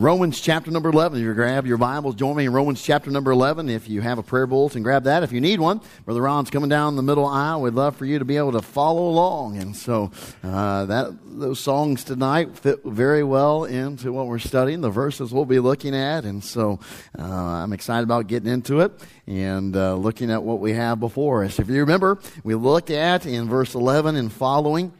Romans chapter number 11. If you grab your Bibles, join me in Romans chapter number 11. If you have a prayer bulletin, grab that. If you need one, Brother Ron's coming down the middle aisle. We'd love for you to be able to follow along. And so uh, that those songs tonight fit very well into what we're studying, the verses we'll be looking at. And so uh, I'm excited about getting into it and uh, looking at what we have before us. If you remember, we looked at in verse 11 and following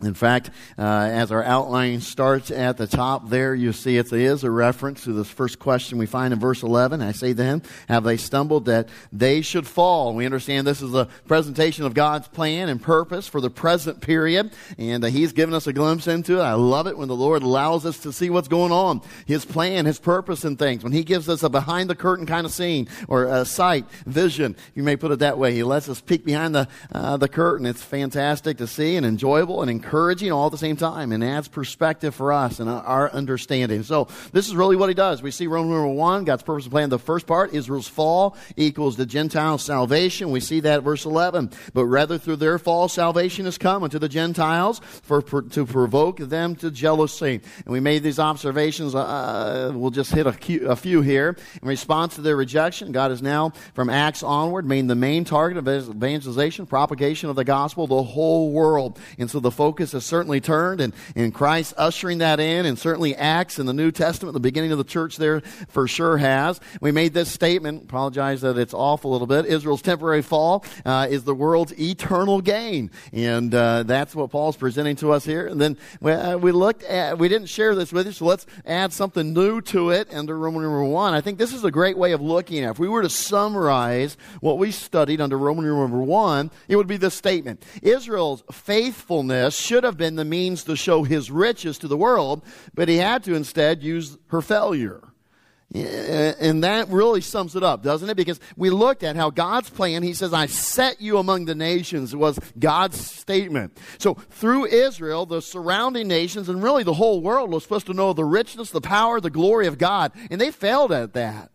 in fact, uh, as our outline starts at the top there, you see it is a reference to this first question we find in verse 11. I say then, have they stumbled that they should fall? We understand this is a presentation of God's plan and purpose for the present period, and uh, He's given us a glimpse into it. I love it when the Lord allows us to see what's going on, His plan, His purpose in things. When He gives us a behind the curtain kind of scene or a sight, vision, you may put it that way. He lets us peek behind the, uh, the curtain. It's fantastic to see and enjoyable and encouraging all at the same time and adds perspective for us and our understanding. So this is really what he does. We see Roman number one, God's purpose and plan. The first part, Israel's fall equals the Gentile salvation. We see that verse 11. But rather through their fall, salvation has come unto the Gentiles for, for to provoke them to jealousy. And we made these observations. Uh, uh we'll just hit a few, a few here. In response to their rejection, God is now from Acts onward made the main target of evangelization, propagation of the gospel, the whole world. And so the focus has certainly turned, and, and Christ ushering that in, and certainly Acts in the New Testament, the beginning of the church there for sure has. We made this statement, apologize that it's off a little bit. Israel's temporary fall uh, is the world's eternal gain. And uh, that's what Paul's presenting to us here. And then we, uh, we looked at, we didn't share this with you, so let's add something new to it under Roman number one. I think this is a great way of looking at it. If we were to summarize what we studied under Roman number one, it would be this statement Israel's faithfulness should have been the means to show his riches to the world, but he had to instead use her failure. And that really sums it up, doesn't it? Because we looked at how God's plan, He says, I set you among the nations, was God's statement. So through Israel, the surrounding nations, and really the whole world was supposed to know the richness, the power, the glory of God. And they failed at that.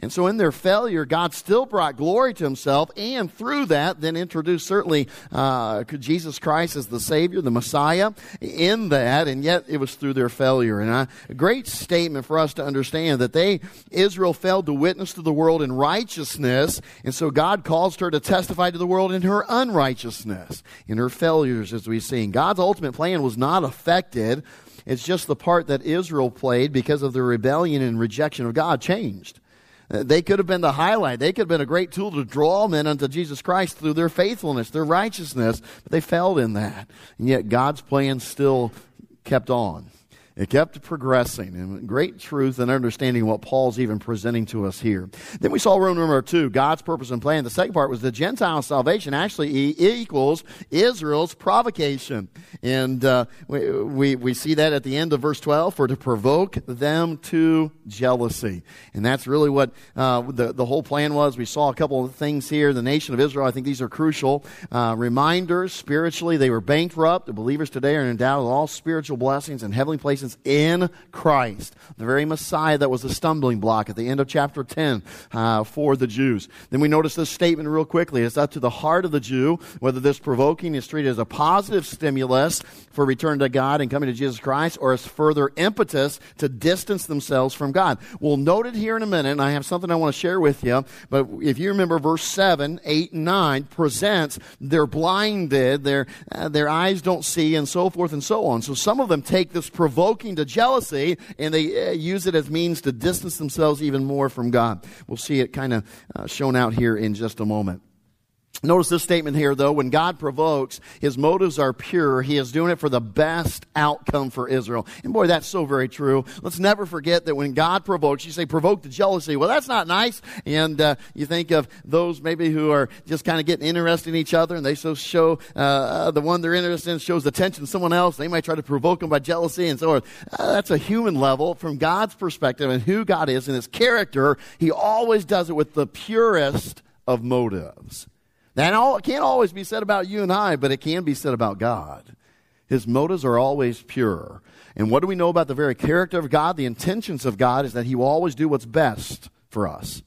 And so in their failure, God still brought glory to himself, and through that, then introduced certainly uh, Jesus Christ as the Savior, the Messiah, in that, and yet it was through their failure. And a great statement for us to understand that they, Israel, failed to witness to the world in righteousness, and so God caused her to testify to the world in her unrighteousness, in her failures, as we've seen. God's ultimate plan was not affected. It's just the part that Israel played because of the rebellion and rejection of God changed. They could have been the highlight. They could have been a great tool to draw men unto Jesus Christ through their faithfulness, their righteousness, but they failed in that. And yet God's plan still kept on. It kept progressing and great truth and understanding what Paul's even presenting to us here. Then we saw room number two, God's purpose and plan. The second part was the Gentile salvation actually equals Israel's provocation. And uh, we, we, we see that at the end of verse 12 for to provoke them to jealousy. And that's really what uh, the, the whole plan was. We saw a couple of things here. The nation of Israel, I think these are crucial. Uh, reminders spiritually, they were bankrupt. The believers today are endowed with all spiritual blessings and heavenly places in Christ, the very Messiah that was a stumbling block at the end of chapter 10 uh, for the Jews. Then we notice this statement real quickly. It's up to the heart of the Jew whether this provoking is treated as a positive stimulus for return to God and coming to Jesus Christ or as further impetus to distance themselves from God. We'll note it here in a minute, and I have something I want to share with you. But if you remember verse 7, 8, and 9 presents they're blinded, their, uh, their eyes don't see, and so forth and so on. So some of them take this provoking provoking to jealousy, and they uh, use it as means to distance themselves even more from God. We'll see it kind of uh, shown out here in just a moment. Notice this statement here, though. When God provokes, his motives are pure. He is doing it for the best outcome for Israel. And boy, that's so very true. Let's never forget that when God provokes, you say provoke the jealousy. Well, that's not nice. And uh, you think of those maybe who are just kind of getting interested in each other and they so show uh, the one they're interested in shows attention to someone else. They might try to provoke them by jealousy and so on. Uh, that's a human level. From God's perspective and who God is and his character, he always does it with the purest of motives. That all, can't always be said about you and I, but it can be said about God. His motives are always pure. And what do we know about the very character of God? The intentions of God is that He will always do what's best for us.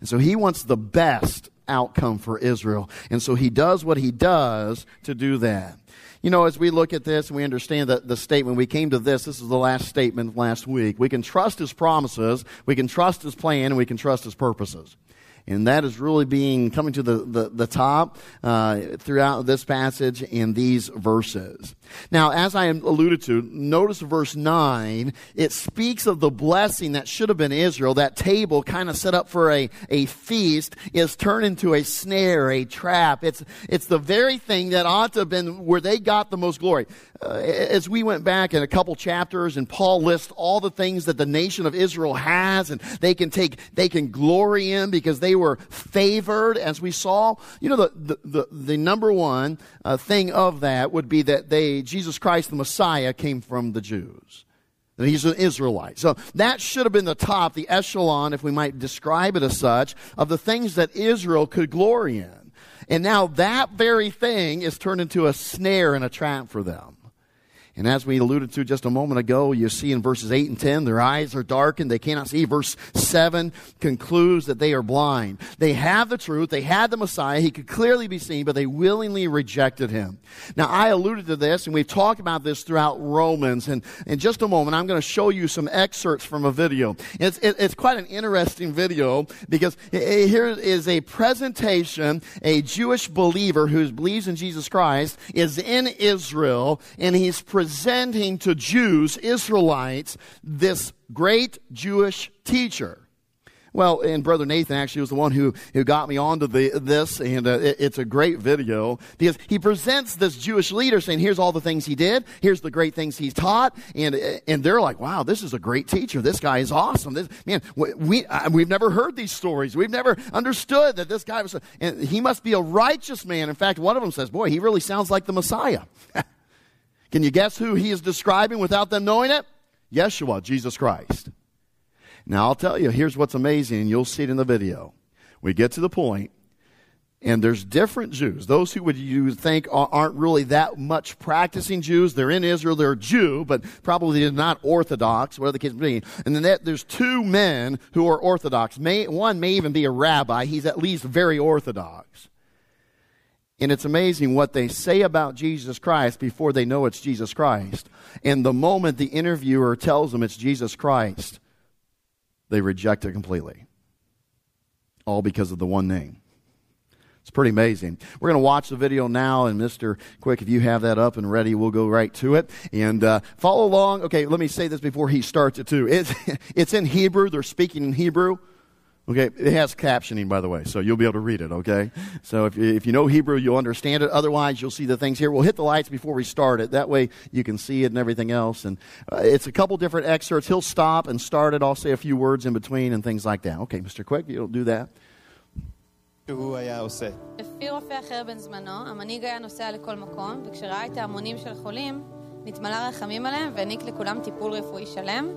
And so He wants the best outcome for Israel. And so He does what He does to do that. You know, as we look at this and we understand that the statement, we came to this, this is the last statement last week. We can trust his promises, we can trust his plan, and we can trust his purposes. And that is really being coming to the, the, the top uh, throughout this passage and these verses. Now, as I alluded to, notice verse 9, it speaks of the blessing that should have been Israel. That table kind of set up for a, a feast is turned into a snare, a trap. It's, it's the very thing that ought to have been where they got the most glory. Uh, as we went back in a couple chapters and Paul lists all the things that the nation of Israel has and they can take, they can glory in because they were favored, as we saw. You know, the, the, the, the number one uh, thing of that would be that they, Jesus Christ, the Messiah, came from the Jews. That he's an Israelite. So that should have been the top, the echelon, if we might describe it as such, of the things that Israel could glory in. And now that very thing is turned into a snare and a trap for them. And as we alluded to just a moment ago, you see in verses 8 and 10, their eyes are darkened. They cannot see. Verse 7 concludes that they are blind. They have the truth. They had the Messiah. He could clearly be seen, but they willingly rejected him. Now, I alluded to this, and we've talked about this throughout Romans. And in just a moment, I'm going to show you some excerpts from a video. It's, it, it's quite an interesting video because here is a presentation. A Jewish believer who believes in Jesus Christ is in Israel, and he's presenting to Jews, Israelites, this great Jewish teacher. Well, and Brother Nathan actually was the one who, who got me onto the, this, and uh, it, it's a great video because he presents this Jewish leader saying, here's all the things he did, here's the great things he's taught, and, and they're like, wow, this is a great teacher. This guy is awesome. This, man, we, we've never heard these stories. We've never understood that this guy was, and he must be a righteous man. In fact, one of them says, boy, he really sounds like the Messiah. Can you guess who he is describing without them knowing it? Yeshua, Jesus Christ. Now I'll tell you, here's what's amazing, and you'll see it in the video. We get to the point, and there's different Jews. Those who would you think aren't really that much practicing Jews. They're in Israel, they're Jew, but probably not Orthodox, whatever the case may be. And then there's two men who are Orthodox. May, one may even be a rabbi. He's at least very Orthodox. And it's amazing what they say about Jesus Christ before they know it's Jesus Christ. And the moment the interviewer tells them it's Jesus Christ, they reject it completely. All because of the one name. It's pretty amazing. We're going to watch the video now, and Mr. Quick, if you have that up and ready, we'll go right to it and uh, follow along. Okay, let me say this before he starts it too. It's, it's in Hebrew. They're speaking in Hebrew. Okay, it has captioning, by the way, so you'll be able to read it, okay? So if you, if you know Hebrew, you'll understand it. Otherwise, you'll see the things here. We'll hit the lights before we start it. That way, you can see it and everything else. And uh, it's a couple different excerpts. He'll stop and start it. I'll say a few words in between and things like that. Okay, Mr. Quick, you'll do that. לפי רופא אחר בן זמנו, המנהיג היה נוסע לכל מקום, וכשראה את ההמונים של חולים, נתמלא רחמים עליהם והעניק לכולם טיפול רפואי שלם,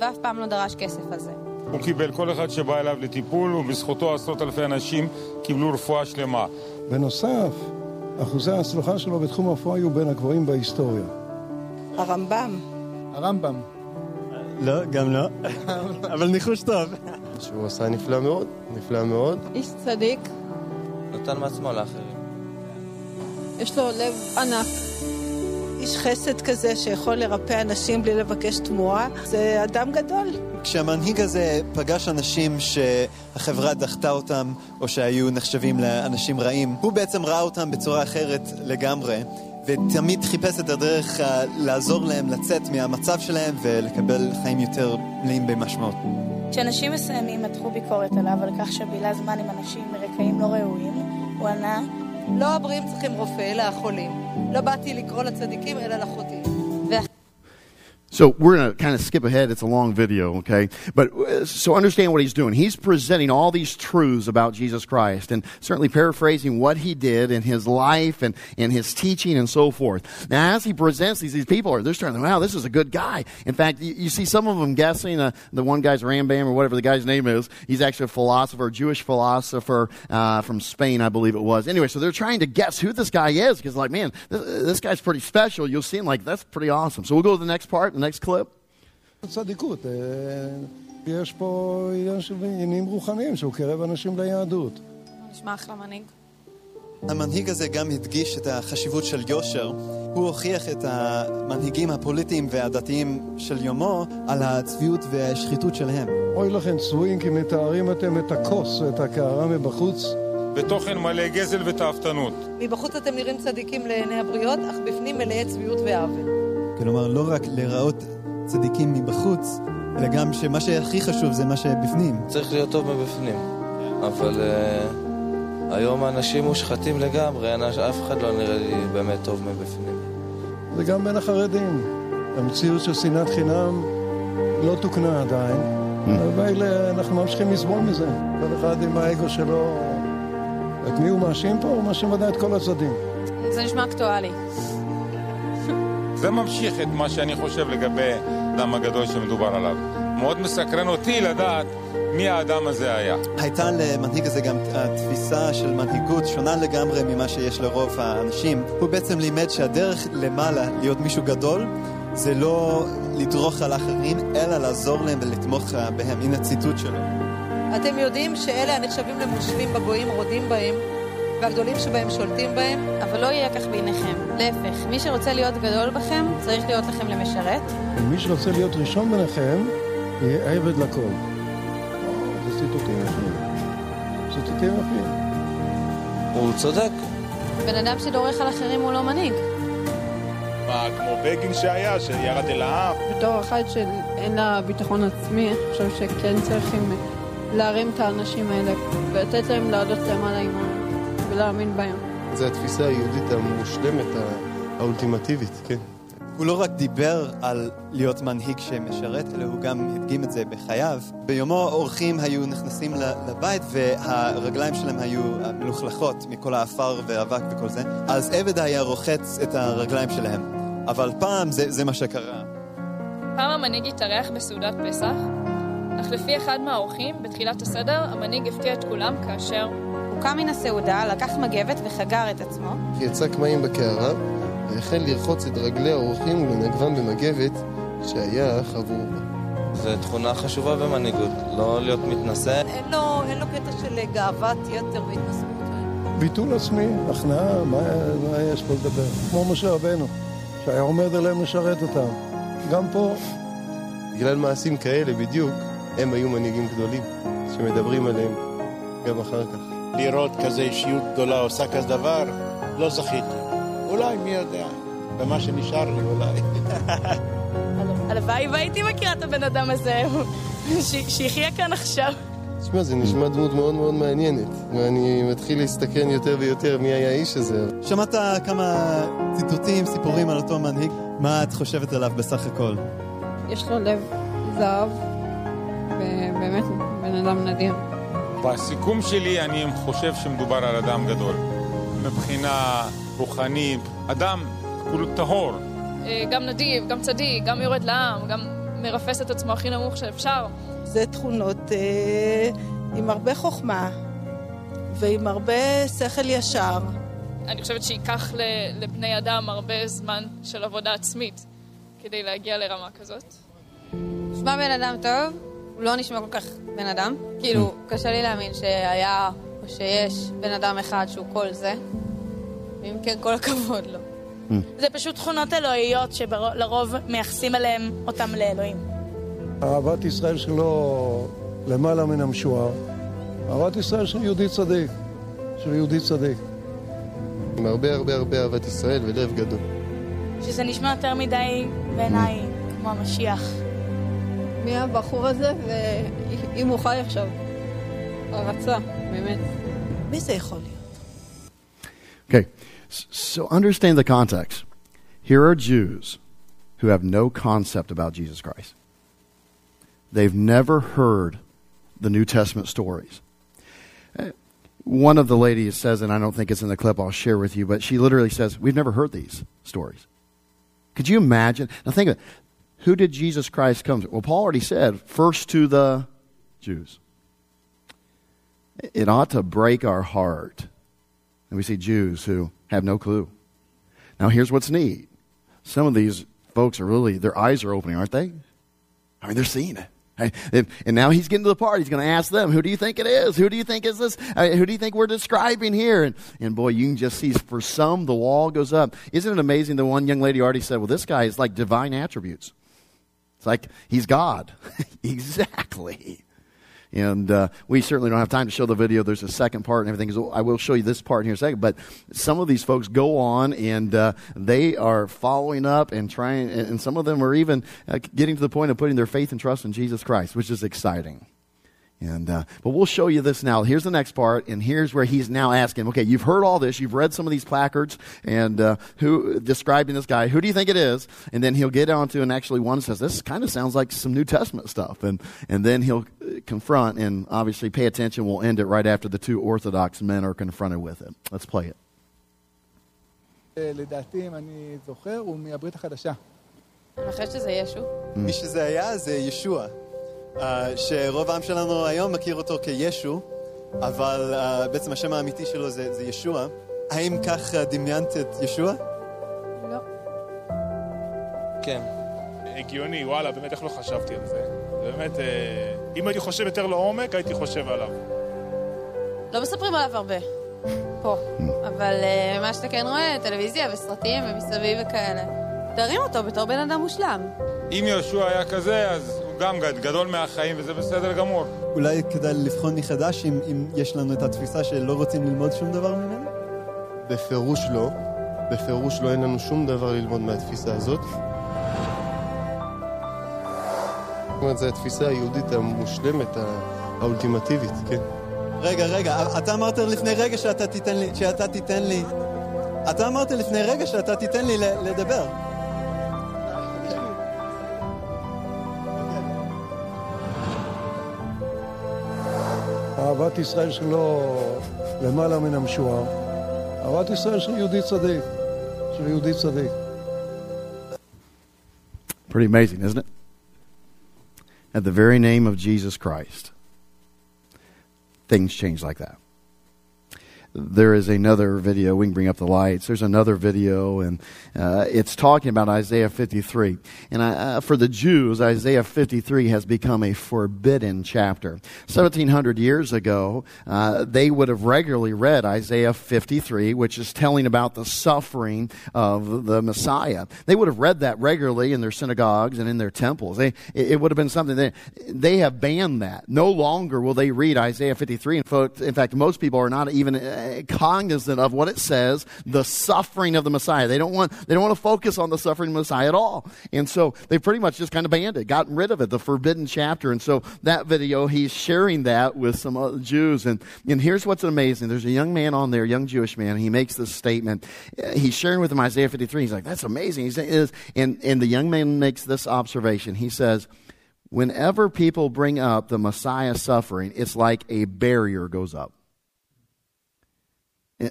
ואף פעם לא דרש כסף על זה. הוא קיבל כל אחד שבא אליו לטיפול, ובזכותו עשרות אלפי אנשים קיבלו רפואה שלמה. בנוסף, אחוזי ההצלחה שלו בתחום הרפואה היו בין הגבוהים בהיסטוריה. הרמב"ם. הרמב"ם. לא, גם לא. אבל ניחוש טוב. שהוא עשה נפלא מאוד, נפלא מאוד. איש צדיק. נתן מעצמו לאחרים. יש לו לב ענק. איש חסד כזה שיכול לרפא אנשים בלי לבקש תמורה, זה אדם גדול. כשהמנהיג הזה פגש אנשים שהחברה דחתה אותם, או שהיו נחשבים לאנשים רעים, הוא בעצם ראה אותם בצורה אחרת לגמרי. ותמיד חיפש את הדרך לעזור להם לצאת מהמצב שלהם ולקבל חיים יותר מלאים במשמעות. כשאנשים מסוימים מתחו ביקורת עליו על כך שבילה זמן עם אנשים מרקעים לא ראויים, הוא ענה לא הבריאים צריכים רופא, אלא החולים. לא באתי לקרוא לצדיקים, אלא לחוטאים. So we're going to kind of skip ahead. It's a long video, okay? But uh, so understand what he's doing. He's presenting all these truths about Jesus Christ and certainly paraphrasing what he did in his life and in his teaching and so forth. Now, as he presents these, these people are, they're starting, to wow, this is a good guy. In fact, you, you see some of them guessing, uh, the one guy's Rambam or whatever the guy's name is. He's actually a philosopher, a Jewish philosopher, uh, from Spain, I believe it was. Anyway, so they're trying to guess who this guy is because like, man, this, this guy's pretty special. You'll see him like, that's pretty awesome. So we'll go to the next part next clip. צדיקות, יש פה עניין של עניינים רוחניים שהוא קרב אנשים ליהדות. נשמע אחלה מנהיג. המנהיג הזה גם הדגיש את החשיבות של יושר. הוא הוכיח את המנהיגים הפוליטיים והדתיים של יומו על הצביעות והשחיתות שלהם. אוי לכם צבועים כי מתארים אתם את הכוס ואת הקערה מבחוץ. בתוכן מלא גזל ותאוותנות. מבחוץ אתם נראים צדיקים לעיני הבריות, אך בפנים מלאי צביעות ועוול. כלומר, לא רק להיראות צדיקים מבחוץ, אלא גם שמה שהכי חשוב זה מה שבפנים. צריך להיות טוב מבפנים. אבל uh, היום האנשים מושחתים לגמרי, אף אחד לא נראה לי באמת טוב מבפנים. זה גם בין החרדים. המציאות של שנאת חינם לא תוקנה עדיין, ואלה, אנחנו ממשיכים לסבול מזה. כל אחד עם האגו שלו. את מי הוא מאשים פה? הוא מאשים ודאי את כל הצדדים. זה נשמע אקטואלי. זה ממשיך את מה שאני חושב לגבי האדם הגדול שמדובר עליו. מאוד מסקרן אותי לדעת מי האדם הזה היה. הייתה למנהיג הזה גם התפיסה של מנהיגות שונה לגמרי ממה שיש לרוב האנשים. הוא בעצם לימד שהדרך למעלה להיות מישהו גדול זה לא לדרוך על אחרים, אלא לעזור להם ולתמוך בהם. הנה ציטוט שלו. אתם יודעים שאלה הנחשבים למושלים בגויים רודים בהם, והגדולים שבהם שולטים בהם? אבל לא יהיה כך בעיניכם. להפך, מי שרוצה להיות גדול בכם, צריך להיות לכם למשרת. ומי שרוצה להיות ראשון ביניכם, יהיה עבד לכל. זה ציטוטים יפים. ציטוטים יפים. הוא צודק. בן אדם שדורך על אחרים הוא לא מנהיג. מה, כמו בגין שהיה, שירד אל העם? בתור אחת שאין לה ביטחון עצמי, אני חושב שכן צריכים להרים את האנשים האלה ולתת להם לעלות למעלה עם ה... ולהאמין בהם. זו התפיסה היהודית המושלמת, האולטימטיבית, כן. הוא לא רק דיבר על להיות מנהיג שמשרת, אלא הוא גם הדגים את זה בחייו. ביומו אורחים היו נכנסים לבית והרגליים שלהם היו מלוכלכות מכל האפר והאבק וכל זה, אז עבד היה רוחץ את הרגליים שלהם. אבל פעם זה, זה מה שקרה. פעם המנהיג התארח בסעודת פסח, אך לפי אחד מהאורחים, בתחילת הסדר, המנהיג הפתיע את כולם כאשר הוא קם מן הסעודה, לקח מגבת וחגר את עצמו. יצא קמעים בקערה, והחל לרחוץ את רגלי האורחים ולנגבם במגבת שהיה חבור בה. זו תכונה חשובה במנהיגות, לא להיות מתנשא. אין לו, אין לו קטע של גאוות יתר והתנשאות. ביטול עצמי, הכנעה, מה, מה יש פה לדבר? כמו משה רבנו, שהיה עומד עליהם לשרת אותם. גם פה. בגלל מעשים כאלה בדיוק, הם היו מנהיגים גדולים, שמדברים עליהם גם אחר כך. לראות כזה אישיות גדולה עושה כזה דבר, לא זכיתי. אולי, מי יודע. במה שנשאר לי אולי. הלוואי והייתי מכירה את הבן אדם הזה, שיחיה כאן עכשיו. תשמע, זה נשמע דמות מאוד מאוד מעניינת, ואני מתחיל להסתכן יותר ויותר מי היה האיש הזה. שמעת כמה ציטוטים, סיפורים על אותו מנהיג? מה את חושבת עליו בסך הכל? יש לו לב זהב, ובאמת בן אדם נדיר. בסיכום שלי אני חושב שמדובר על אדם גדול. מבחינה רוחנית, אדם כולו טהור. גם נדיב, גם צדיק, גם יורד לעם, גם מרפס את עצמו הכי נמוך שאפשר. זה תכונות אה, עם הרבה חוכמה ועם הרבה שכל ישר. אני חושבת שייקח לבני אדם הרבה זמן של עבודה עצמית כדי להגיע לרמה כזאת. נשמע בן אדם טוב, לא נשמע כל כך בן אדם. כאילו, קשה לי להאמין שהיה או שיש בן אדם אחד שהוא כל זה. ואם כן, כל הכבוד לו. זה פשוט תכונות אלוהיות שלרוב מייחסים עליהם אותם לאלוהים. אהבת ישראל שלו למעלה מן המשוער. אהבת ישראל של יהודי צדיק. של יהודי צדיק. עם הרבה הרבה הרבה אהבת ישראל ולב גדול. שזה נשמע יותר מדי בעיניי כמו המשיח. מי הבחור הזה, ואם הוא חי עכשיו. הרצה, באמת. מי זה יכול להיות? Okay, so understand the context. Here are Jews who have no concept about Jesus Christ. They've never heard the New Testament stories. Uh, One of the ladies says, and I don't think it's in the clip I'll share with you, but she literally says, We've never heard these stories. Could you imagine? Now think of it. Who did Jesus Christ come to? Well, Paul already said, first to the Jews. It ought to break our heart. And we see Jews who have no clue. Now, here's what's neat. Some of these folks are really, their eyes are opening, aren't they? I mean, they're seeing it. And, now he's getting to the part. He's going to ask them, who do you think it is? Who do you think is this? Who do you think we're describing here? And, and boy, you can just see for some, the wall goes up. Isn't it amazing? The one young lady already said, well, this guy is like divine attributes. It's like he's God. exactly. And uh, we certainly don't have time to show the video. There's a second part and everything. I will show you this part here in a second. But some of these folks go on and uh, they are following up and trying, and some of them are even uh, getting to the point of putting their faith and trust in Jesus Christ, which is exciting. And uh, but we'll show you this now. Here's the next part, and here's where he's now asking. Okay, you've heard all this. You've read some of these placards, and uh, who describing this guy? Who do you think it is? And then he'll get on to and actually one says this kind of sounds like some New Testament stuff, and and then he'll uh, confront and obviously pay attention. We'll end it right after the two Orthodox men are confronted with it. Let's play it. לדעתי, אם אני זוכר, הוא מהברית החדשה. שזה ישו? מי שזה היה זה ישוע. uh, שרוב העם שלנו היום מכיר אותו כישו, אבל uh, בעצם השם האמיתי שלו זה, זה ישוע. האם כך דמיינת את ישוע? לא. כן. הגיוני, וואלה, באמת איך לא חשבתי על זה. באמת, אה, אם הייתי חושב יותר לעומק, הייתי חושב עליו. לא מספרים עליו הרבה, פה. אבל uh, מה שאתה כן רואה, טלוויזיה וסרטים ומסביב וכאלה, מתארים אותו בתור בן אדם מושלם. אם יהושע היה כזה, אז גם גדול מהחיים, וזה בסדר גמור. אולי כדאי לבחון מחדש אם, אם יש לנו את התפיסה שלא רוצים ללמוד שום דבר ממנו? בפירוש לא. בפירוש לא אין לנו שום דבר ללמוד מהתפיסה הזאת. זאת אומרת, זו התפיסה היהודית המושלמת, האולטימטיבית, כן. רגע, רגע, אתה אמרת לפני רגע שאתה תיתן לי, שאתה תיתן לי... אתה אמרת לפני רגע שאתה תיתן לי לדבר. אהבת ישראל שלו למעלה מן המשוער. אהבת ישראל של יהודי צדיק, של יהודי צדיק. Pretty amazing, isn't it? At the very name of Jesus Christ, things change like that there is another video. We can bring up the lights. There's another video, and uh, it's talking about Isaiah 53. And uh, for the Jews, Isaiah 53 has become a forbidden chapter. 1700 years ago, uh, they would have regularly read Isaiah 53, which is telling about the suffering of the Messiah. They would have read that regularly in their synagogues and in their temples. They, it would have been something that they have banned that. No longer will they read Isaiah 53. In fact, most people are not even cognizant of what it says, the suffering of the Messiah. They don't want, they don't want to focus on the suffering of the Messiah at all. And so they pretty much just kind of banned it, gotten rid of it, the forbidden chapter. And so that video, he's sharing that with some other Jews. And, and here's what's amazing. There's a young man on there, young Jewish man, he makes this statement. He's sharing with him Isaiah 53. He's like, that's amazing. He says, and, and the young man makes this observation. He says, whenever people bring up the Messiah suffering, it's like a barrier goes up.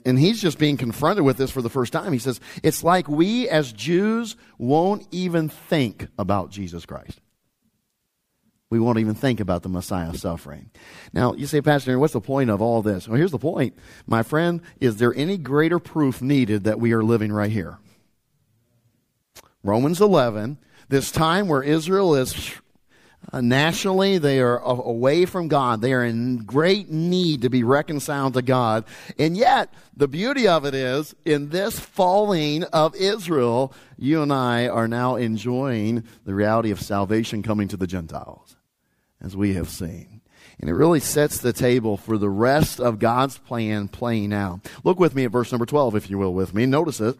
And he's just being confronted with this for the first time. He says, It's like we as Jews won't even think about Jesus Christ. We won't even think about the Messiah suffering. Now, you say, Pastor, what's the point of all this? Well, here's the point. My friend, is there any greater proof needed that we are living right here? Romans 11, this time where Israel is uh, nationally, they are away from God. They are in great need to be reconciled to God. And yet, the beauty of it is, in this falling of Israel, you and I are now enjoying the reality of salvation coming to the Gentiles, as we have seen. And it really sets the table for the rest of God's plan playing out. Look with me at verse number 12, if you will, with me. Notice it.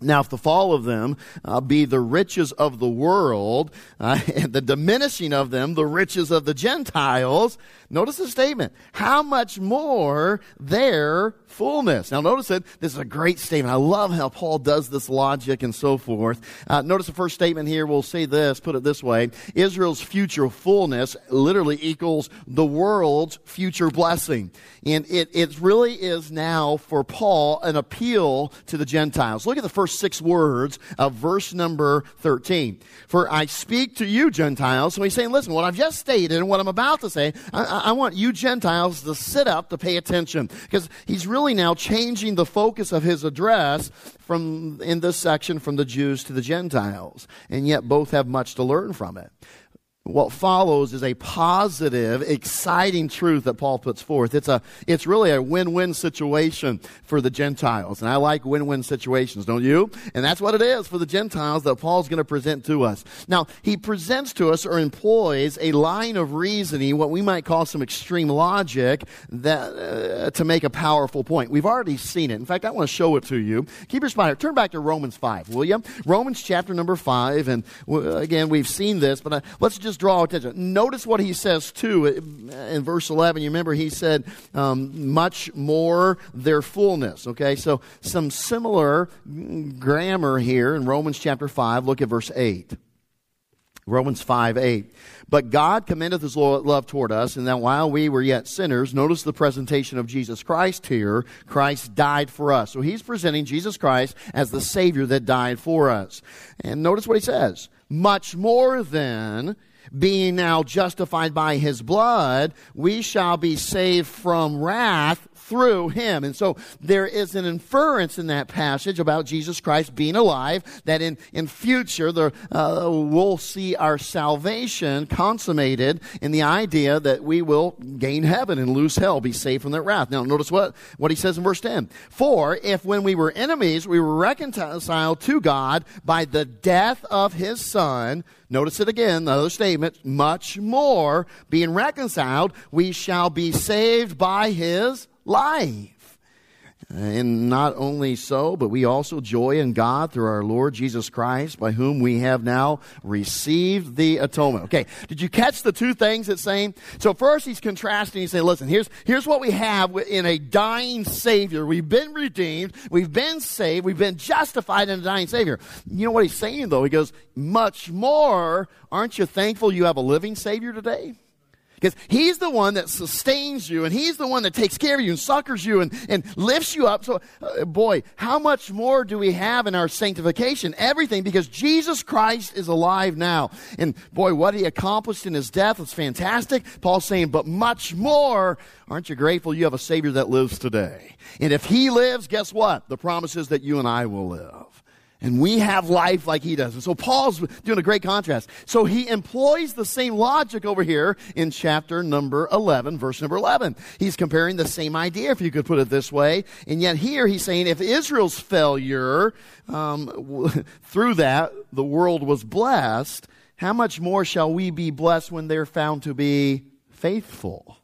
Now, if the fall of them uh, be the riches of the world, uh, and the diminishing of them the riches of the Gentiles, notice the statement. How much more their fullness? Now, notice that This is a great statement. I love how Paul does this logic and so forth. Uh, notice the first statement here. We'll say this, put it this way. Israel's future fullness literally equals the world's future blessing. And it, it really is now for Paul an appeal to the Gentiles. Look at the first six words of verse number 13. For I speak to you, Gentiles. So he's saying, listen, what I've just stated and what I'm about to say, I, I want you Gentiles to sit up to pay attention. Because he's really now changing the focus of his address from, in this section, from the Jews to the Gentiles. And yet both have much to learn from it. What follows is a positive, exciting truth that Paul puts forth. It's a, it's really a win-win situation for the Gentiles. And I like win-win situations, don't you? And that's what it is for the Gentiles that Paul's going to present to us. Now, he presents to us or employs a line of reasoning, what we might call some extreme logic, that, uh, to make a powerful point. We've already seen it. In fact, I want to show it to you. Keep your spine. Turn back to Romans 5, will you? Romans chapter number 5. And again, we've seen this, but uh, let's just draw attention. Notice what he says too in verse 11. You remember he said, um, much more their fullness. Okay, so some similar grammar here in Romans chapter 5. Look at verse 8. Romans 5 8. But God commendeth his love toward us, and that while we were yet sinners, notice the presentation of Jesus Christ here. Christ died for us. So he's presenting Jesus Christ as the Savior that died for us. And notice what he says. Much more than being now justified by his blood, we shall be saved from wrath through him. And so there is an inference in that passage about Jesus Christ being alive that in, in future the, uh, we'll see our salvation consummated in the idea that we will gain heaven and lose hell, be saved from that wrath. Now notice what, what he says in verse 10. For if when we were enemies, we were reconciled to God by the death of his son, Notice it again, the other statement, much more being reconciled, we shall be saved by his life. And not only so, but we also joy in God through our Lord Jesus Christ, by whom we have now received the atonement. Okay, did you catch the two things it's saying? So first he's contrasting, he's saying, listen, here's, here's what we have in a dying Savior. We've been redeemed, we've been saved, we've been justified in a dying Savior. You know what he's saying though? He goes, much more, aren't you thankful you have a living Savior today? Because he's the one that sustains you and he's the one that takes care of you and succors you and, and lifts you up. So, uh, boy, how much more do we have in our sanctification? Everything because Jesus Christ is alive now. And boy, what he accomplished in his death is fantastic. Paul's saying, but much more. Aren't you grateful you have a Savior that lives today? And if he lives, guess what? The promise is that you and I will live and we have life like he does. And so Paul's doing a great contrast. So he employs the same logic over here in chapter number 11, verse number 11. He's comparing the same idea, if you could put it this way. And yet here he's saying if Israel's failure, um, through that, the world was blessed, how much more shall we be blessed when they're found to be faithful?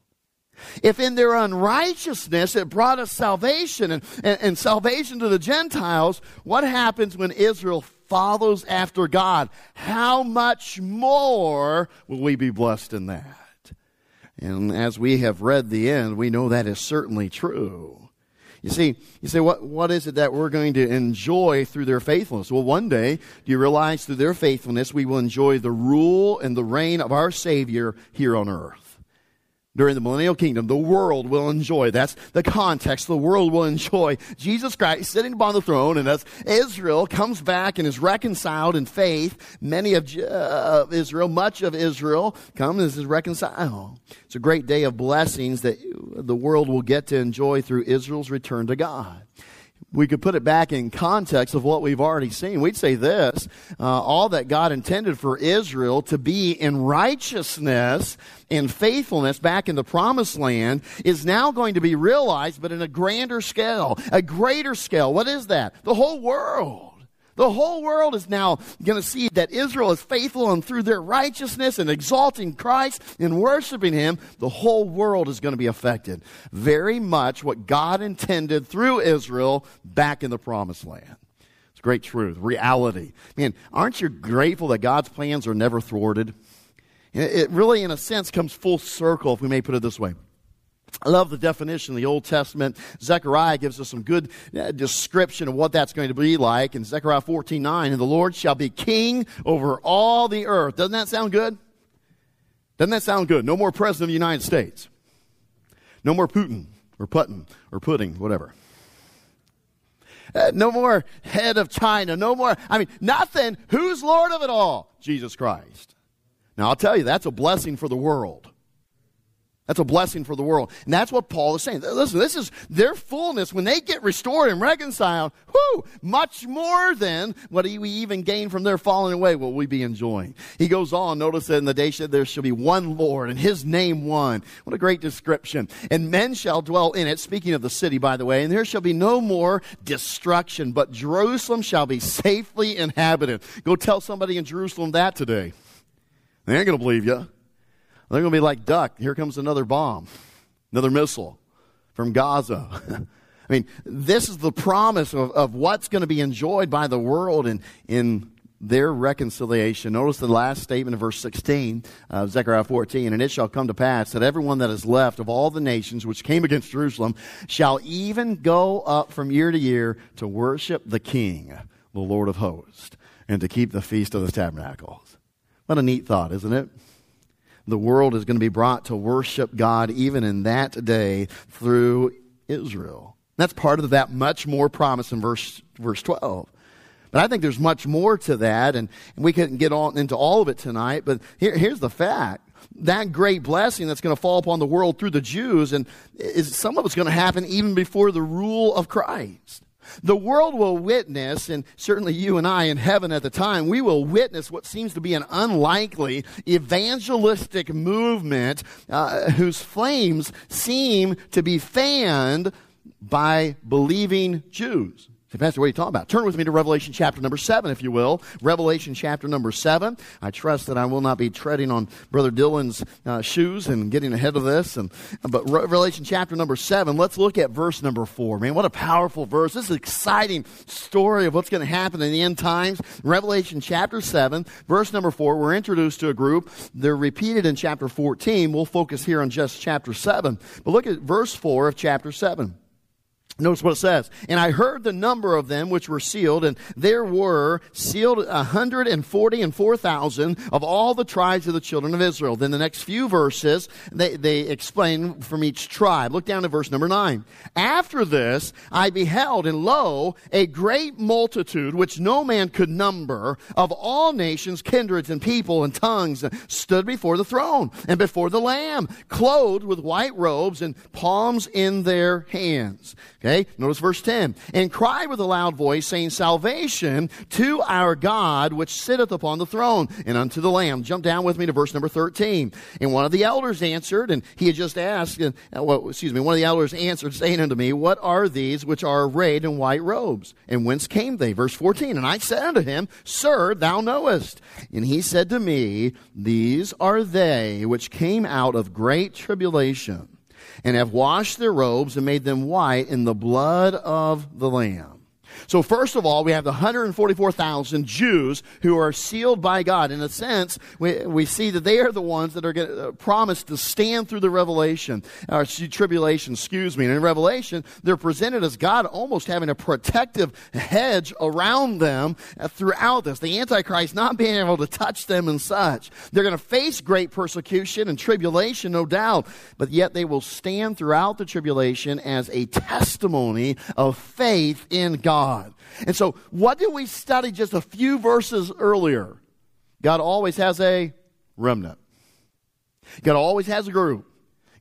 If in their unrighteousness it brought us salvation and, and, and, salvation to the Gentiles, what happens when Israel follows after God? How much more will we be blessed in that? And as we have read the end, we know that is certainly true. You see, you say, what, what is it that we're going to enjoy through their faithfulness? Well, one day, do you realize through their faithfulness, we will enjoy the rule and the reign of our Savior here on earth during the millennial kingdom, the world will enjoy. That's the context. The world will enjoy Jesus Christ sitting upon the throne. And as Israel comes back and is reconciled in faith, many of uh, Israel, much of Israel, comes and is reconciled. It's a great day of blessings that the world will get to enjoy through Israel's return to God we could put it back in context of what we've already seen. We'd say this uh, all that God intended for Israel to be in righteousness and faithfulness back in the promised land is now going to be realized, but in a grander scale, a greater scale. What is that? The whole world. The whole world is now going to see that Israel is faithful and through their righteousness and exalting Christ and worshiping Him, the whole world is going to be affected. Very much what God intended through Israel back in the promised land. It's great truth, reality. Man, aren't you grateful that God's plans are never thwarted? It really, in a sense, comes full circle, if we may put it this way. I love the definition of the Old Testament. Zechariah gives us some good uh, description of what that's going to be like in Zechariah 14 9. And the Lord shall be king over all the earth. Doesn't that sound good? Doesn't that sound good? No more president of the United States. No more Putin or Putin or pudding, whatever. Uh, no more head of China. No more, I mean, nothing. Who's Lord of it all? Jesus Christ. Now, I'll tell you, that's a blessing for the world. That's a blessing for the world. And that's what Paul is saying. Listen, this is their fullness. When they get restored and reconciled, whoo, much more than what we even gain from their falling away will we be enjoying. He goes on, notice that in the day there shall be one Lord and his name one. What a great description. And men shall dwell in it, speaking of the city, by the way, and there shall be no more destruction, but Jerusalem shall be safely inhabited. Go tell somebody in Jerusalem that today. They ain't going to believe you. They're going to be like duck. Here comes another bomb, another missile from Gaza. I mean, this is the promise of, of what's going to be enjoyed by the world in, in their reconciliation. Notice the last statement of verse 16 of Zechariah 14. And it shall come to pass that everyone that is left of all the nations which came against Jerusalem shall even go up from year to year to worship the King, the Lord of hosts, and to keep the feast of the tabernacles. What a neat thought, isn't it? The world is going to be brought to worship God even in that day through Israel. That's part of that much more promise in verse, verse 12. But I think there's much more to that, and, and we couldn't get on into all of it tonight, but here, here's the fact. That great blessing that's going to fall upon the world through the Jews, and is, some of it's going to happen even before the rule of Christ. The world will witness, and certainly you and I in heaven at the time, we will witness what seems to be an unlikely evangelistic movement uh, whose flames seem to be fanned by believing Jews. Say, Pastor, what are you talking about? Turn with me to Revelation chapter number 7, if you will. Revelation chapter number 7. I trust that I will not be treading on Brother Dylan's uh, shoes and getting ahead of this. And, but Revelation chapter number 7, let's look at verse number 4. Man, what a powerful verse. This is an exciting story of what's going to happen in the end times. Revelation chapter 7, verse number 4, we're introduced to a group. They're repeated in chapter 14. We'll focus here on just chapter 7. But look at verse 4 of chapter 7. Notice what it says. And I heard the number of them which were sealed, and there were sealed a hundred and forty and four thousand of all the tribes of the children of Israel. Then the next few verses, they, they explain from each tribe. Look down to verse number nine. After this, I beheld, and lo, a great multitude which no man could number of all nations, kindreds, and people, and tongues stood before the throne and before the Lamb, clothed with white robes and palms in their hands. Okay, notice verse 10. And cried with a loud voice, saying, Salvation to our God, which sitteth upon the throne, and unto the Lamb. Jump down with me to verse number 13. And one of the elders answered, and he had just asked, uh, well, excuse me, one of the elders answered, saying unto me, What are these which are arrayed in white robes? And whence came they? Verse 14. And I said unto him, Sir, thou knowest. And he said to me, These are they which came out of great tribulation and have washed their robes and made them white in the blood of the Lamb. So first of all, we have the 144,000 Jews who are sealed by God. In a sense, we, we see that they are the ones that are get, uh, promised to stand through the revelation, or tribulation, excuse me. And in Revelation, they're presented as God almost having a protective hedge around them uh, throughout this. The Antichrist not being able to touch them and such. They're going to face great persecution and tribulation, no doubt, but yet they will stand throughout the tribulation as a testimony of faith in God. God. And so, what did we study just a few verses earlier? God always has a remnant. God always has a group.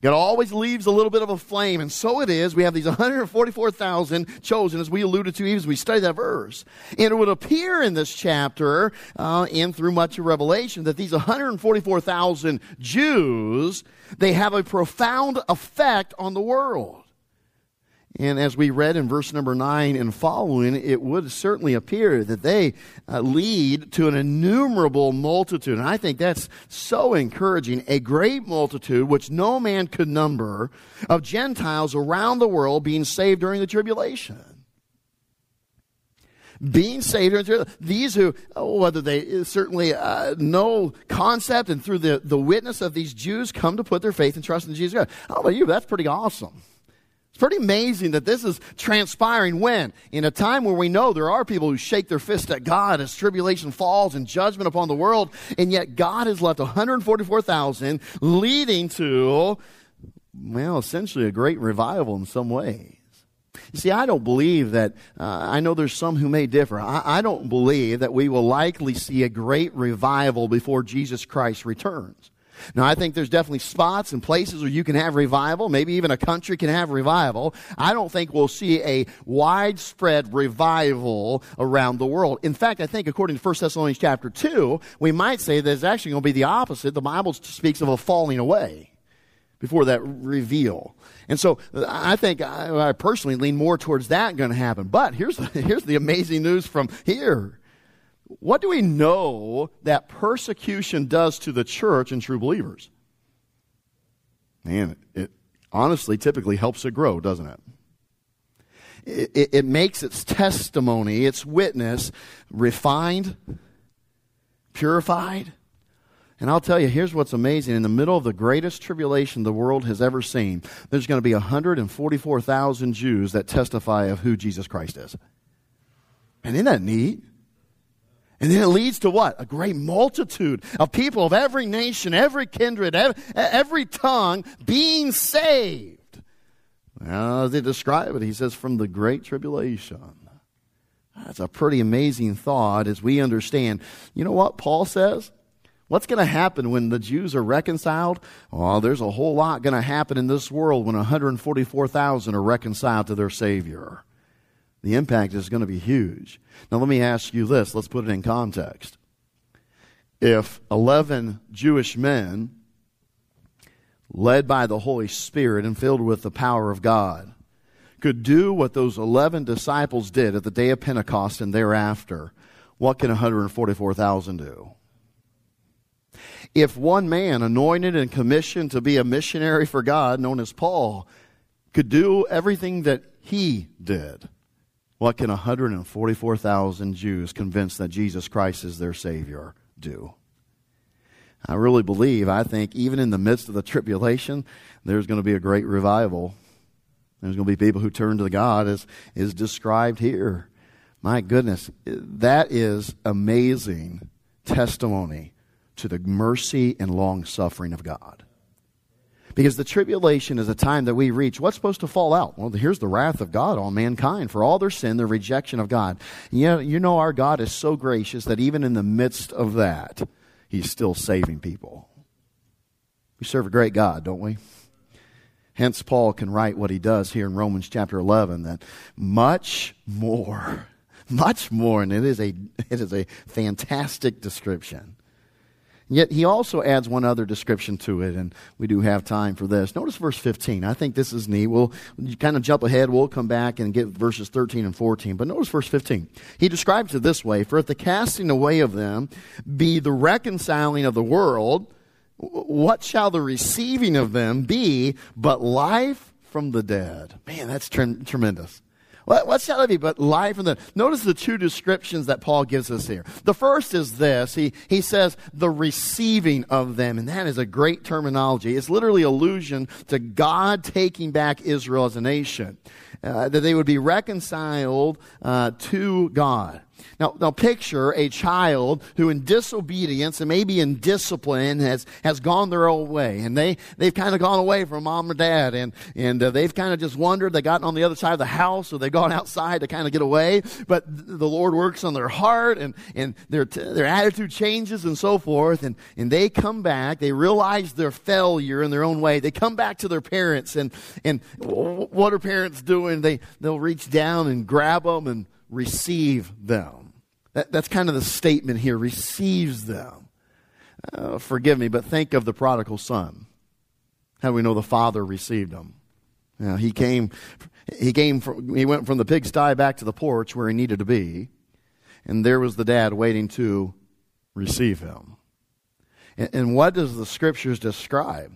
God always leaves a little bit of a flame, and so it is. We have these 144,000 chosen, as we alluded to even as we study that verse. And it would appear in this chapter uh, and through much of Revelation that these 144,000 Jews, they have a profound effect on the world. And as we read in verse number 9 and following, it would certainly appear that they uh, lead to an innumerable multitude. And I think that's so encouraging. A great multitude, which no man could number, of Gentiles around the world being saved during the tribulation being saved. These who, oh, whether they certainly uh, know concept and through the, the witness of these Jews come to put their faith and trust in Jesus Christ. How about you? That's pretty awesome pretty amazing that this is transpiring when? In a time where we know there are people who shake their fist at God as tribulation falls and judgment upon the world, and yet God has left 144,000, leading to, well, essentially a great revival in some ways. You see, I don't believe that, uh, I know there's some who may differ. I, I don't believe that we will likely see a great revival before Jesus Christ returns. Now, I think there's definitely spots and places where you can have revival. Maybe even a country can have revival. I don't think we'll see a widespread revival around the world. In fact, I think according to 1 Thessalonians chapter 2, we might say that it's actually going to be the opposite. The Bible speaks of a falling away before that reveal. And so I think I, I personally lean more towards that going to happen. But here's the, here's the amazing news from here. What do we know that persecution does to the church and true believers? Man, it honestly typically helps it grow, doesn't it? It, it, it makes its testimony, its witness, refined, purified. And I'll tell you, here's what's amazing. In the middle of the greatest tribulation the world has ever seen, there's going to be 144,000 Jews that testify of who Jesus Christ is. And isn't that neat? And then it leads to what? A great multitude of people of every nation, every kindred, every tongue being saved. Well, as they describe it, he says, from the great tribulation. That's a pretty amazing thought as we understand. You know what Paul says? What's going to happen when the Jews are reconciled? Well, there's a whole lot going to happen in this world when 144,000 are reconciled to their Savior. The impact is going to be huge. Now, let me ask you this. Let's put it in context. If 11 Jewish men, led by the Holy Spirit and filled with the power of God, could do what those 11 disciples did at the day of Pentecost and thereafter, what can 144,000 do? If one man, anointed and commissioned to be a missionary for God, known as Paul, could do everything that he did, what can 144,000 Jews convinced that Jesus Christ is their Savior do? I really believe, I think, even in the midst of the tribulation, there's going to be a great revival. There's going to be people who turn to God as is described here. My goodness, that is amazing testimony to the mercy and long suffering of God. Because the tribulation is a time that we reach. What's supposed to fall out? Well, here's the wrath of God on mankind for all their sin, their rejection of God. You know, you know, our God is so gracious that even in the midst of that, He's still saving people. We serve a great God, don't we? Hence, Paul can write what he does here in Romans chapter 11 that much more, much more, and it is a, it is a fantastic description Yet he also adds one other description to it, and we do have time for this. Notice verse 15. I think this is neat. We'll kind of jump ahead. We'll come back and get verses 13 and 14. But notice verse 15. He describes it this way For if the casting away of them be the reconciling of the world, what shall the receiving of them be but life from the dead? Man, that's tre- tremendous. What, what's that be but life and the notice the two descriptions that Paul gives us here. The first is this. He he says the receiving of them, and that is a great terminology. It's literally allusion to God taking back Israel as a nation. Uh, that they would be reconciled uh, to God. Now, now picture a child who in disobedience and maybe in discipline has, has gone their own way. And they, they've kind of gone away from mom or dad and, and uh, they've kind of just wandered. They gotten on the other side of the house or they've gone outside to kind of get away. But the Lord works on their heart and, and their, their attitude changes and so forth. And, and they come back. They realize their failure in their own way. They come back to their parents and, and what are parents doing? They, they'll reach down and grab them and receive them. That, that's kind of the statement here receives them. Uh, forgive me, but think of the prodigal son. How do we know the father received him? You know, he came, he came from, he went from the pigsty back to the porch where he needed to be, and there was the dad waiting to receive him. And, and what does the scriptures describe?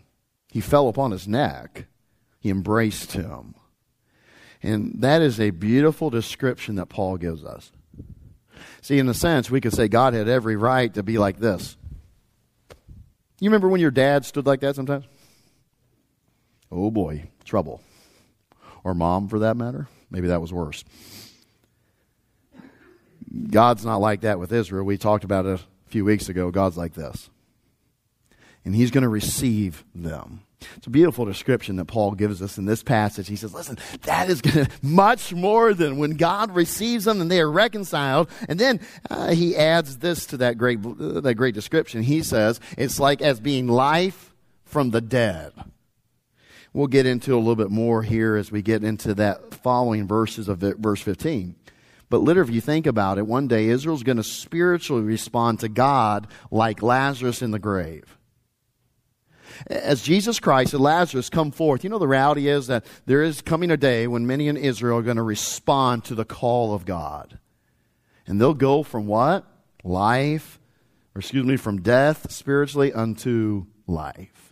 He fell upon his neck. He embraced him. And that is a beautiful description that Paul gives us. See, in a sense, we could say God had every right to be like this. You remember when your dad stood like that sometimes? Oh boy, trouble. Or mom, for that matter. Maybe that was worse. God's not like that with Israel. We talked about it a few weeks ago. God's like this. And He's going to receive them. It's a beautiful description that Paul gives us in this passage. He says, listen, that is gonna, much more than when God receives them and they are reconciled. And then uh, he adds this to that great, uh, that great description. He says, it's like as being life from the dead. We'll get into a little bit more here as we get into that following verses of verse 15. But literally, if you think about it, one day Israel's going to spiritually respond to God like Lazarus in the grave as Jesus Christ and Lazarus come forth, you know, the reality is that there is coming a day when many in Israel are going to respond to the call of God. And they'll go from what? Life, or excuse me, from death spiritually unto life.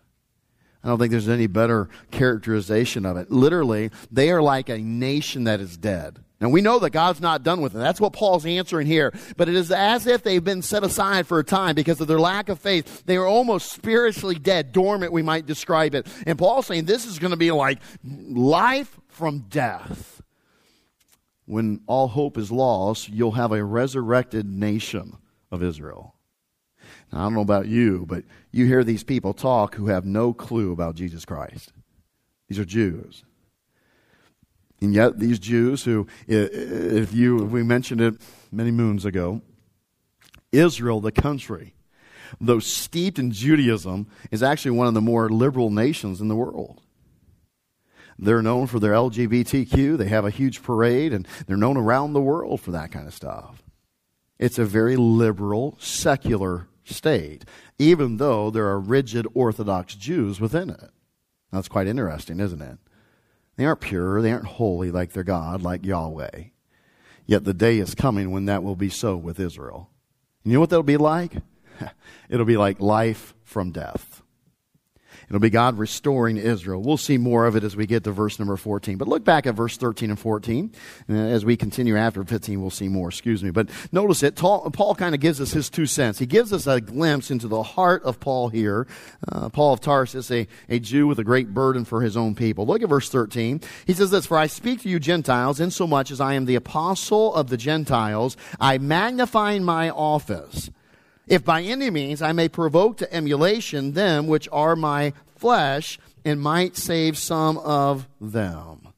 I don't think there's any better characterization of it. Literally, they are like a nation that is dead. And we know that God's not done with them. That's what Paul's answering here. But it is as if they've been set aside for a time because of their lack of faith. They are almost spiritually dead, dormant, we might describe it. And Paul's saying this is going to be like life from death. When all hope is lost, you'll have a resurrected nation of Israel. Now, I don't know about you, but you hear these people talk who have no clue about Jesus Christ. These are Jews. And yet, these Jews, who, if you, if we mentioned it many moons ago, Israel, the country, though steeped in Judaism, is actually one of the more liberal nations in the world. They're known for their LGBTQ. They have a huge parade, and they're known around the world for that kind of stuff. It's a very liberal, secular state, even though there are rigid Orthodox Jews within it. That's quite interesting, isn't it? They aren't pure, they aren't holy like their God, like Yahweh. Yet the day is coming when that will be so with Israel. You know what that'll be like? It'll be like life from death. It'll be God restoring Israel. We'll see more of it as we get to verse number 14. But look back at verse 13 and 14. And as we continue after 15, we'll see more. Excuse me. But notice it. Paul kind of gives us his two cents. He gives us a glimpse into the heart of Paul here. Uh, Paul of Tarsus, a, a Jew with a great burden for his own people. Look at verse 13. He says this, For I speak to you Gentiles, insomuch as I am the apostle of the Gentiles, I magnify my office if by any means I may provoke to emulation them which are my flesh, and might save some of them.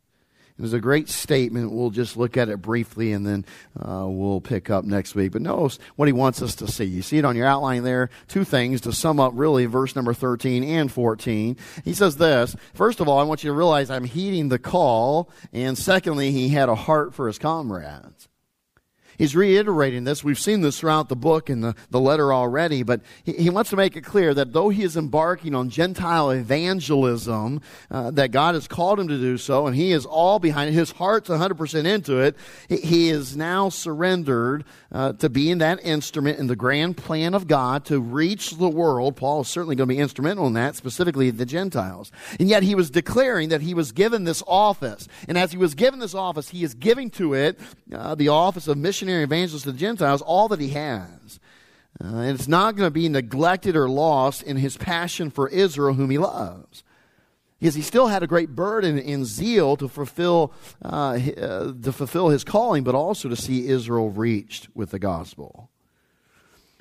It was a great statement. We'll just look at it briefly and then uh, we'll pick up next week. But notice what he wants us to see. You see it on your outline there. Two things to sum up really verse number 13 and 14. He says this First of all, I want you to realize I'm heeding the call. And secondly, he had a heart for his comrades. He's reiterating this. We've seen this throughout the book and the, the letter already, but he, he wants to make it clear that though he is embarking on Gentile evangelism, uh, that God has called him to do so, and he is all behind it, his heart's 100% into it, he, is now surrendered uh, to being that instrument in the grand plan of God to reach the world. Paul is certainly going to be instrumental in that, specifically the Gentiles. And yet he was declaring that he was given this office. And as he was given this office, he is giving to it uh, the office of mission missionary evangelist to the Gentiles all that he has. Uh, and it's not going to be neglected or lost in his passion for Israel, whom he loves. Because he still had a great burden and zeal to fulfill, uh, uh, to fulfill his calling, but also to see Israel reached with the gospel.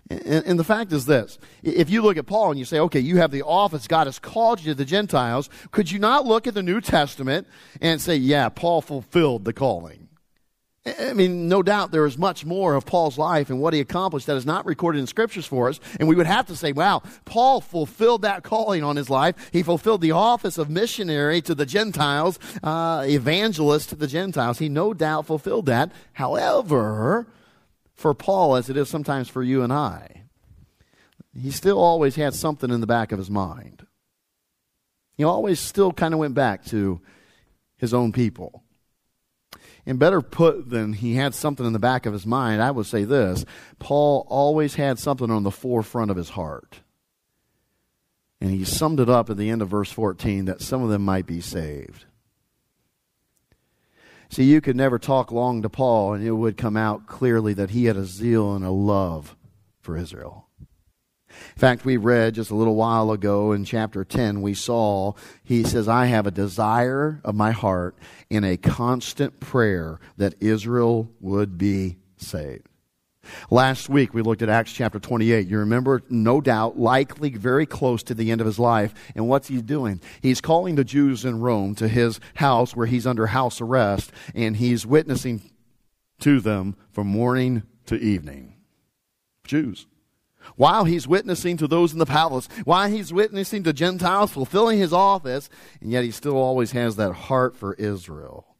And, and, the fact is this if you look at Paul and you say, okay, you have the office, God has called you to the Gentiles, could you not look at the New Testament and say, yeah, Paul fulfilled the calling? I mean, no doubt there is much more of Paul's life and what he accomplished that is not recorded in scriptures for us. And we would have to say, wow, Paul fulfilled that calling on his life. He fulfilled the office of missionary to the Gentiles, uh, evangelist to the Gentiles. He no doubt fulfilled that. However, for Paul, as it is sometimes for you and I, he still always had something in the back of his mind. He always still kind of went back to his own people. And better put than he had something in the back of his mind, I would say this Paul always had something on the forefront of his heart. And he summed it up at the end of verse 14 that some of them might be saved. See, you could never talk long to Paul, and it would come out clearly that he had a zeal and a love for Israel. In fact, we read just a little while ago in chapter 10, we saw, he says, I have a desire of my heart in a constant prayer that Israel would be saved. Last week we looked at Acts chapter 28. You remember, no doubt, likely very close to the end of his life. And what's he doing? He's calling the Jews in Rome to his house where he's under house arrest, and he's witnessing to them from morning to evening. Jews. While he's witnessing to those in the palace, while he's witnessing to Gentiles, fulfilling his office, and yet he still always has that heart for Israel.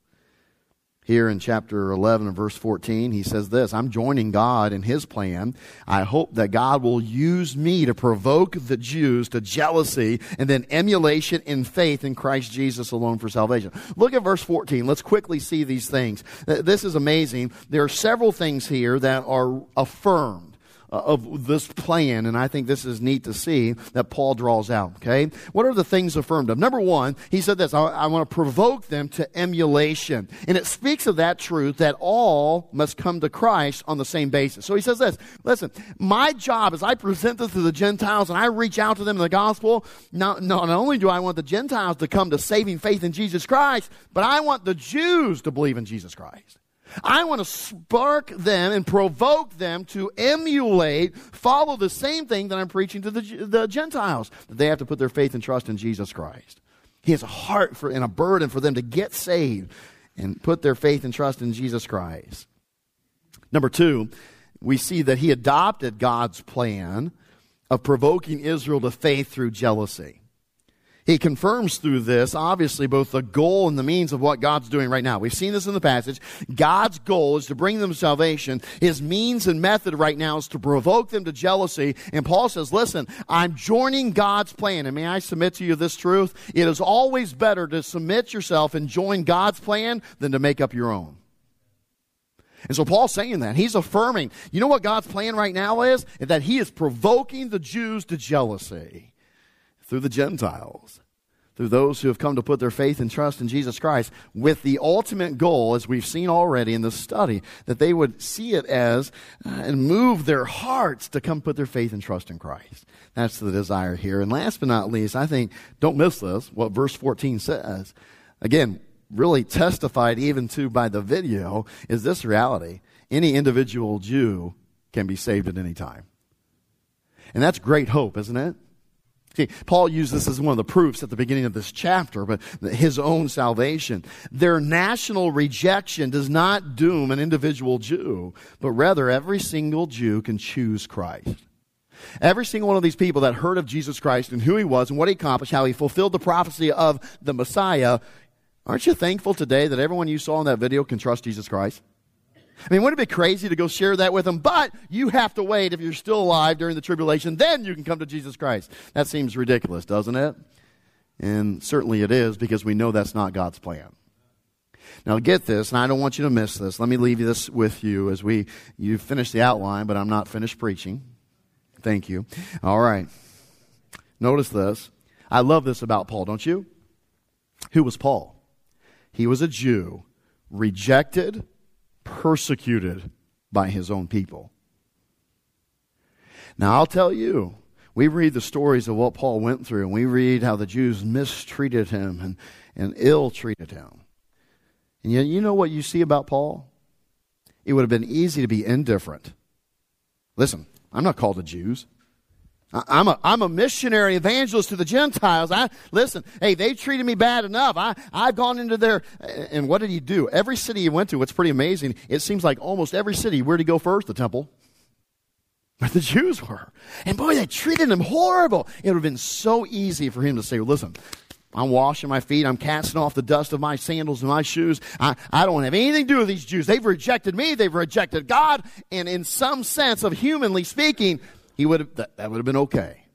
Here in chapter 11 and verse 14, he says this I'm joining God in his plan. I hope that God will use me to provoke the Jews to jealousy and then emulation in faith in Christ Jesus alone for salvation. Look at verse 14. Let's quickly see these things. This is amazing. There are several things here that are affirmed. Uh, of this plan, and I think this is neat to see that Paul draws out. Okay, what are the things affirmed of? Number one, he said this: I, I want to provoke them to emulation, and it speaks of that truth that all must come to Christ on the same basis. So he says this: Listen, my job is I present this to the Gentiles and I reach out to them in the gospel. Not, not only do I want the Gentiles to come to saving faith in Jesus Christ, but I want the Jews to believe in Jesus Christ. I want to spark them and provoke them to emulate, follow the same thing that I'm preaching to the, the Gentiles, that they have to put their faith and trust in Jesus Christ. He has a heart for, and a burden for them to get saved and put their faith and trust in Jesus Christ. Number two, we see that he adopted God's plan of provoking Israel to faith through jealousy. He confirms through this, obviously, both the goal and the means of what God's doing right now. We've seen this in the passage. God's goal is to bring them salvation. His means and method right now is to provoke them to jealousy. And Paul says, listen, I'm joining God's plan. And may I submit to you this truth? It is always better to submit yourself and join God's plan than to make up your own. And so Paul's saying that. He's affirming. You know what God's plan right now is? That he is provoking the Jews to jealousy through the Gentiles, through those who have come to put their faith and trust in Jesus Christ, with the ultimate goal, as we've seen already in the study, that they would see it as uh, and move their hearts to come put their faith and trust in Christ. That's the desire here. And last but not least, I think, don't miss this, what verse 14 says. Again, really testified even to by the video is this reality. Any individual Jew can be saved at any time. And that's great hope, isn't it? See, Paul used this as one of the proofs at the beginning of this chapter, but his own salvation. Their national rejection does not doom an individual Jew, but rather every single Jew can choose Christ. Every single one of these people that heard of Jesus Christ and who he was and what he accomplished, how he fulfilled the prophecy of the Messiah, aren't you thankful today that everyone you saw in that video can trust Jesus Christ? I mean, wouldn't it be crazy to go share that with them? But you have to wait if you're still alive during the tribulation, then you can come to Jesus Christ. That seems ridiculous, doesn't it? And certainly it is because we know that's not God's plan. Now get this, and I don't want you to miss this. Let me leave this with you as we you finish the outline, but I'm not finished preaching. Thank you. All right. Notice this. I love this about Paul, don't you? Who was Paul? He was a Jew, rejected, persecuted by his own people. Now, I'll tell you, we read the stories of what Paul went through, and we read how the Jews mistreated him and, and ill treated him. And yet, you know what you see about Paul? It would have been easy to be indifferent. Listen, I'm not called to Jews. I'm a, I'm a missionary evangelist to the Gentiles. I, listen, hey, they treated me bad enough. I, I've gone into their, and what did he do? Every city he went to, what's pretty amazing, it seems like almost every city, where'd he go first? The temple. Where the Jews were. And boy, they treated him horrible. It would have been so easy for him to say, listen, I'm washing my feet. I'm casting off the dust of my sandals and my shoes. I, I don't have anything to do with these Jews. They've rejected me. They've rejected God. And in some sense of humanly speaking, he would have, that, that would have been okay.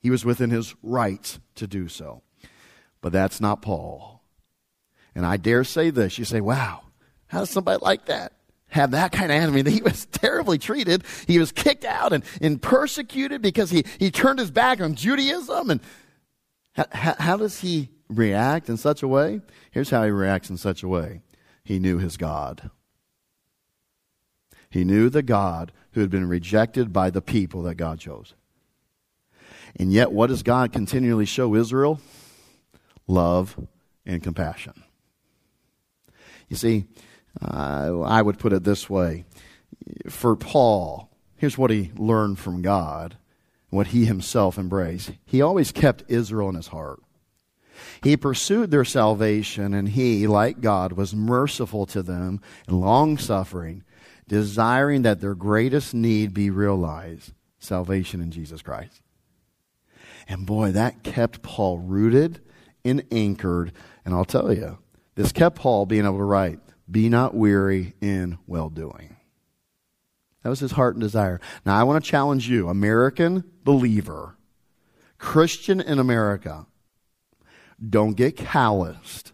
He was within his rights to do so. But that's not Paul. And I dare say this. You say, wow, how does somebody like that have that kind of enemy? He was terribly treated. He was kicked out and, and persecuted because he, he turned his back on Judaism. And how, does he react in such a way? Here's how he reacts in such a way. He knew his God. He knew the God who had been rejected by the people that God chose. And yet, what does God continually show Israel? Love and compassion. You see, uh, I would put it this way For Paul, here's what he learned from God, what he himself embraced. He always kept Israel in his heart. He pursued their salvation, and he, like God, was merciful to them and long suffering, desiring that their greatest need be realized salvation in Jesus Christ. And boy, that kept Paul rooted and anchored. And I'll tell you, this kept Paul being able to write, Be not weary in well doing. That was his heart and desire. Now, I want to challenge you, American believer, Christian in America, don't get calloused.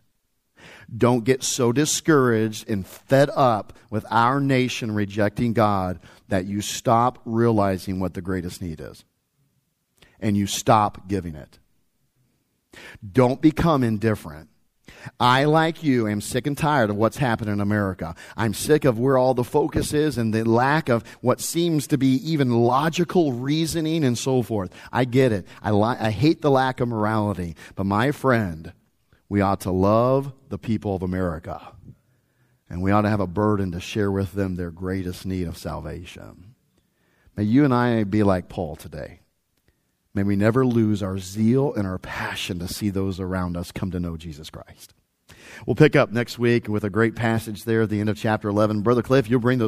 Don't get so discouraged and fed up with our nation rejecting God that you stop realizing what the greatest need is and you stop giving it. Don't become indifferent. I, like you, am sick and tired of what's happening in America. I'm sick of where all the focus is and the lack of what seems to be even logical reasoning and so forth. I get it. I, li- I hate the lack of morality. But my friend, we ought to love the people of America. And we ought to have a burden to share with them their greatest need of salvation. May you and I be like Paul today. May we never lose our zeal and our passion to see those around us come to know Jesus Christ. We'll pick up next week with a great passage there at the end of chapter 11. Brother Cliff, you'll bring those.